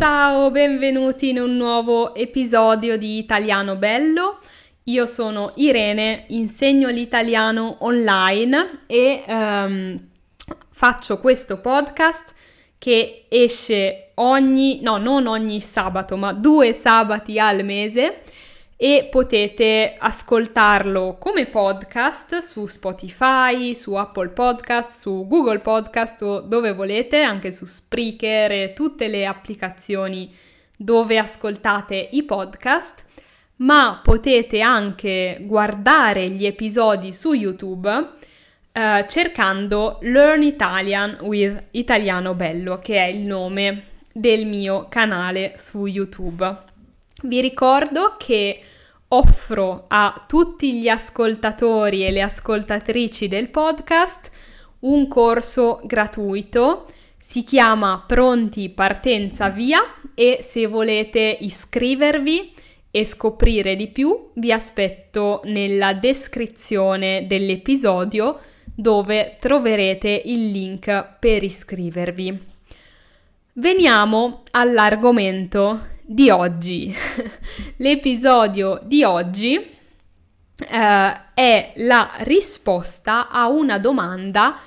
Ciao, benvenuti in un nuovo episodio di Italiano Bello. Io sono Irene, insegno l'italiano online e um, faccio questo podcast che esce ogni, no, non ogni sabato, ma due sabati al mese e potete ascoltarlo come podcast su Spotify, su Apple Podcast, su Google Podcast o dove volete, anche su Spreaker e tutte le applicazioni dove ascoltate i podcast, ma potete anche guardare gli episodi su YouTube eh, cercando Learn Italian with Italiano Bello, che è il nome del mio canale su YouTube. Vi ricordo che offro a tutti gli ascoltatori e le ascoltatrici del podcast un corso gratuito. Si chiama Pronti Partenza Via e se volete iscrivervi e scoprire di più vi aspetto nella descrizione dell'episodio dove troverete il link per iscrivervi. Veniamo all'argomento di oggi. L'episodio di oggi eh, è la risposta a una domanda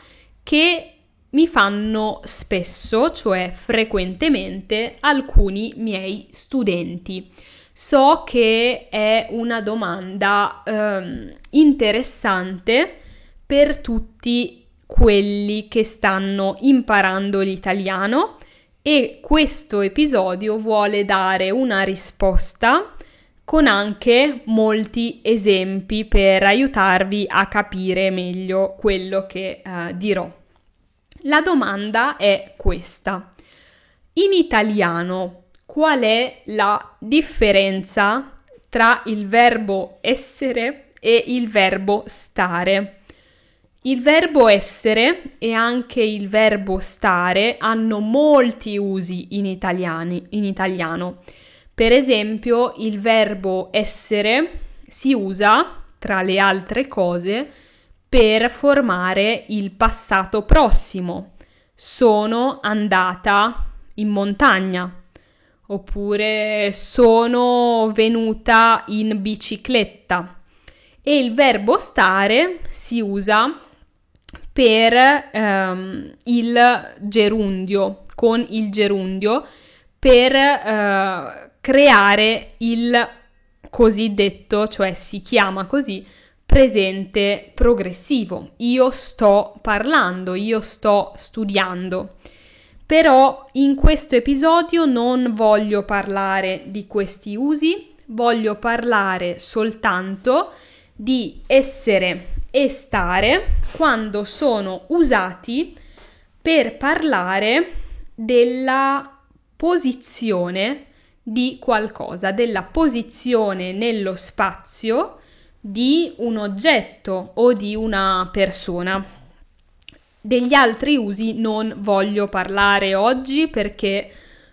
che mi fanno spesso, cioè frequentemente, alcuni miei studenti. So che è una domanda eh, interessante per tutti quelli che stanno imparando l'italiano e questo episodio vuole dare una risposta con anche molti esempi per aiutarvi a capire meglio quello che uh, dirò. La domanda è questa. In italiano qual è la differenza tra il verbo essere e il verbo stare? Il verbo essere e anche il verbo stare hanno molti usi in, italiani, in italiano. Per esempio, il verbo essere si usa, tra le altre cose, per formare il passato prossimo. Sono andata in montagna oppure sono venuta in bicicletta. E il verbo stare si usa per ehm, il gerundio, con il gerundio, per eh, creare il cosiddetto, cioè si chiama così, presente progressivo. Io sto parlando, io sto studiando. Però in questo episodio non voglio parlare di questi usi, voglio parlare soltanto di essere e stare quando sono usati per parlare della posizione di qualcosa, della posizione nello spazio di un oggetto o di una persona. Degli altri usi non voglio parlare oggi perché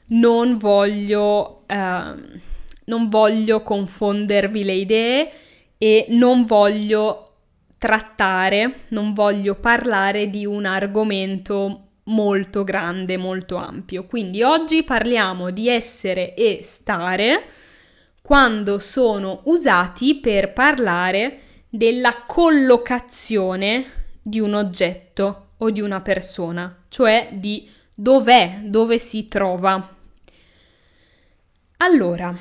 non voglio, eh, non voglio confondervi le idee e non voglio trattare, non voglio parlare di un argomento molto grande, molto ampio. Quindi oggi parliamo di essere e stare quando sono usati per parlare della collocazione di un oggetto o di una persona, cioè di dov'è, dove si trova. Allora,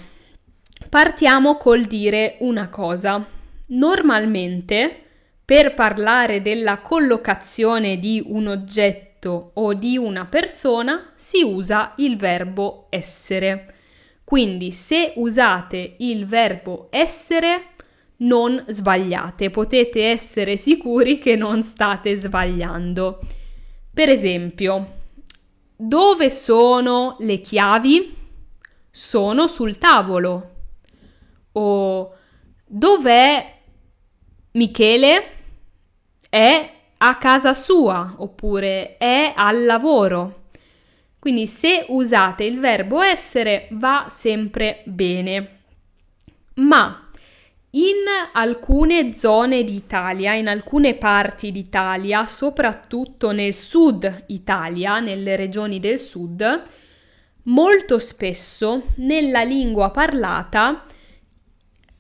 partiamo col dire una cosa. Normalmente per parlare della collocazione di un oggetto o di una persona si usa il verbo essere. Quindi se usate il verbo essere non sbagliate, potete essere sicuri che non state sbagliando. Per esempio, dove sono le chiavi? Sono sul tavolo. O dov'è Michele? È a casa sua oppure è al lavoro. Quindi se usate il verbo essere va sempre bene. Ma in alcune zone d'Italia, in alcune parti d'Italia, soprattutto nel sud Italia, nelle regioni del sud, molto spesso nella lingua parlata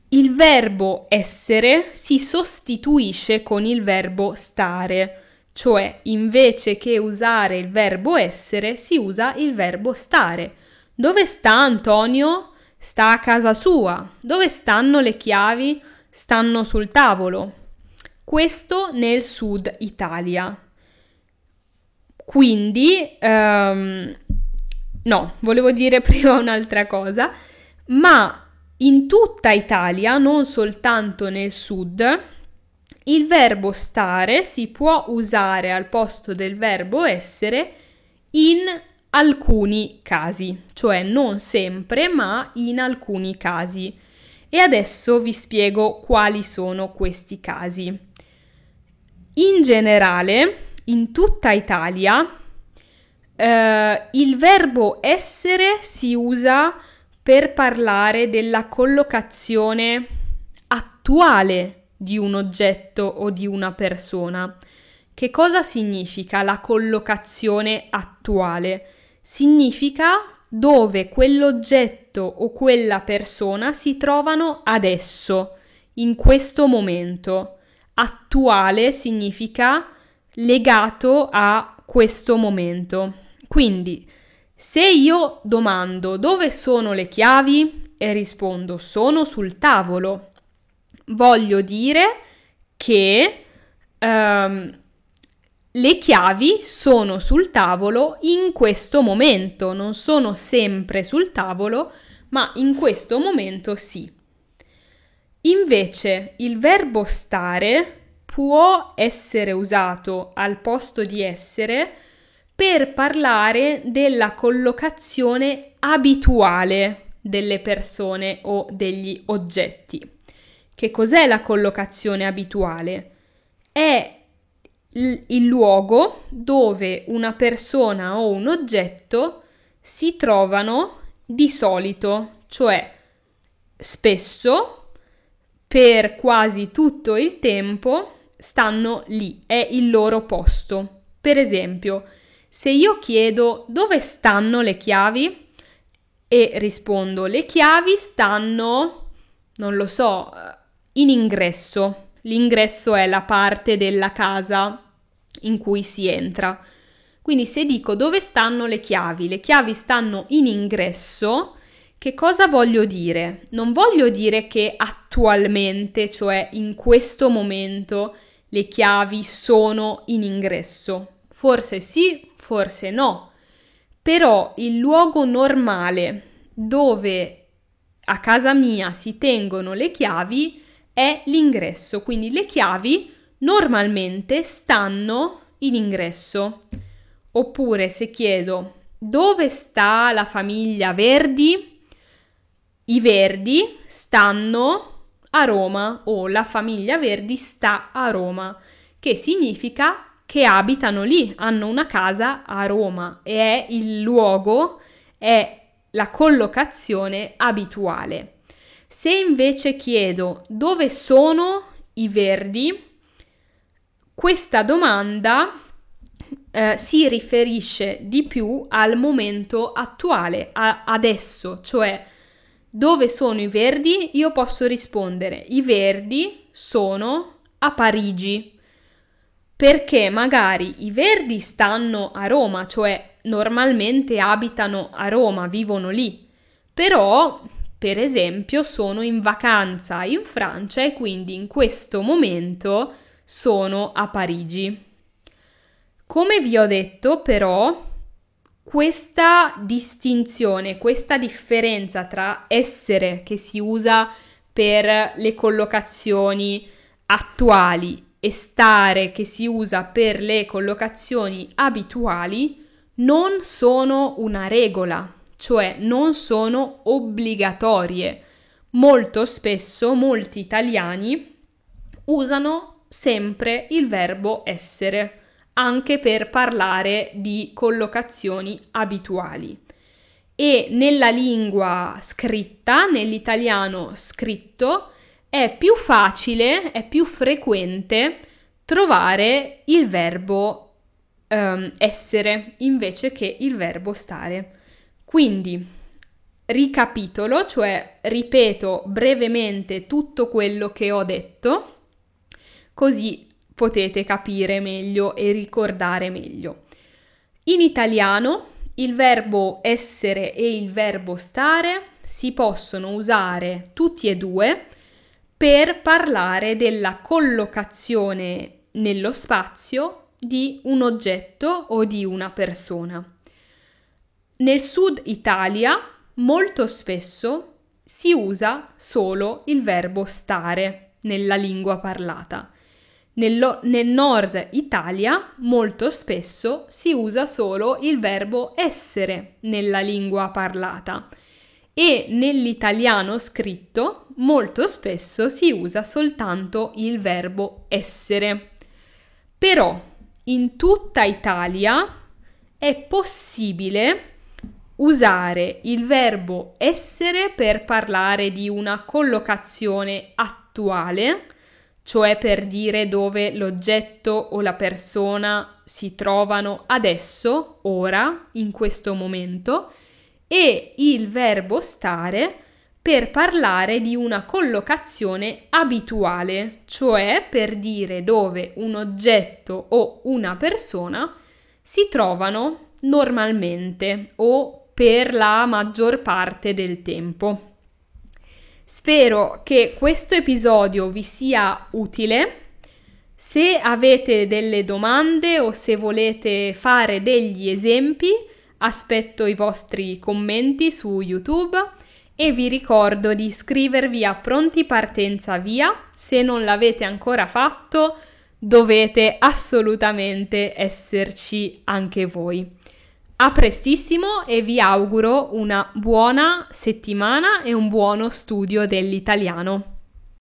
il verbo essere si sostituisce con il verbo stare, cioè invece che usare il verbo essere si usa il verbo stare. Dove sta Antonio? Sta a casa sua. Dove stanno le chiavi? Stanno sul tavolo. Questo nel sud Italia. Quindi, um, no, volevo dire prima un'altra cosa, ma in tutta Italia, non soltanto nel sud, il verbo stare si può usare al posto del verbo essere in alcuni casi, cioè non sempre, ma in alcuni casi. E adesso vi spiego quali sono questi casi. In generale, in tutta Italia, eh, il verbo essere si usa per parlare della collocazione attuale di un oggetto o di una persona. Che cosa significa la collocazione attuale? Significa dove quell'oggetto o quella persona si trovano adesso, in questo momento. Attuale significa legato a questo momento. Quindi se io domando dove sono le chiavi? e rispondo sono sul tavolo, voglio dire che um, le chiavi sono sul tavolo in questo momento, non sono sempre sul tavolo, ma in questo momento sì. Invece il verbo stare può essere usato al posto di essere per parlare della collocazione abituale delle persone o degli oggetti. Che cos'è la collocazione abituale? È il luogo dove una persona o un oggetto si trovano di solito, cioè spesso, per quasi tutto il tempo, stanno lì, è il loro posto. Per esempio, se io chiedo dove stanno le chiavi e rispondo le chiavi stanno, non lo so, in ingresso. L'ingresso è la parte della casa in cui si entra. Quindi se dico dove stanno le chiavi, le chiavi stanno in ingresso, che cosa voglio dire? Non voglio dire che attualmente, cioè in questo momento, le chiavi sono in ingresso. Forse sì, forse no. Però il luogo normale dove a casa mia si tengono le chiavi è l'ingresso, quindi le chiavi normalmente stanno in ingresso. Oppure se chiedo dove sta la famiglia Verdi, i Verdi stanno a Roma o la famiglia Verdi sta a Roma, che significa che abitano lì, hanno una casa a Roma e è il luogo, è la collocazione abituale. Se invece chiedo dove sono i verdi, questa domanda eh, si riferisce di più al momento attuale, a adesso, cioè dove sono i verdi? Io posso rispondere i verdi sono a Parigi, perché magari i verdi stanno a Roma, cioè normalmente abitano a Roma, vivono lì, però per esempio sono in vacanza in Francia e quindi in questo momento sono a Parigi. Come vi ho detto, però, questa distinzione, questa differenza tra essere che si usa per le collocazioni attuali e stare che si usa per le collocazioni abituali non sono una regola, cioè non sono obbligatorie. Molto spesso molti italiani usano sempre il verbo essere, anche per parlare di collocazioni abituali. E nella lingua scritta, nell'italiano scritto, è più facile, è più frequente trovare il verbo um, essere invece che il verbo stare. Quindi, ricapitolo, cioè ripeto brevemente tutto quello che ho detto, così potete capire meglio e ricordare meglio. In italiano il verbo essere e il verbo stare si possono usare tutti e due per parlare della collocazione nello spazio di un oggetto o di una persona. Nel sud Italia molto spesso si usa solo il verbo stare nella lingua parlata. Nello, nel nord Italia molto spesso si usa solo il verbo essere nella lingua parlata e nell'italiano scritto molto spesso si usa soltanto il verbo essere. Però in tutta Italia è possibile usare il verbo essere per parlare di una collocazione attuale, cioè per dire dove l'oggetto o la persona si trovano adesso, ora, in questo momento, e il verbo stare per parlare di una collocazione abituale, cioè per dire dove un oggetto o una persona si trovano normalmente o per la maggior parte del tempo. Spero che questo episodio vi sia utile. Se avete delle domande o se volete fare degli esempi, aspetto i vostri commenti su YouTube e vi ricordo di iscrivervi a Pronti Partenza Via. Se non l'avete ancora fatto, dovete assolutamente esserci anche voi. A prestissimo e vi auguro una buona settimana e un buono studio dell'italiano.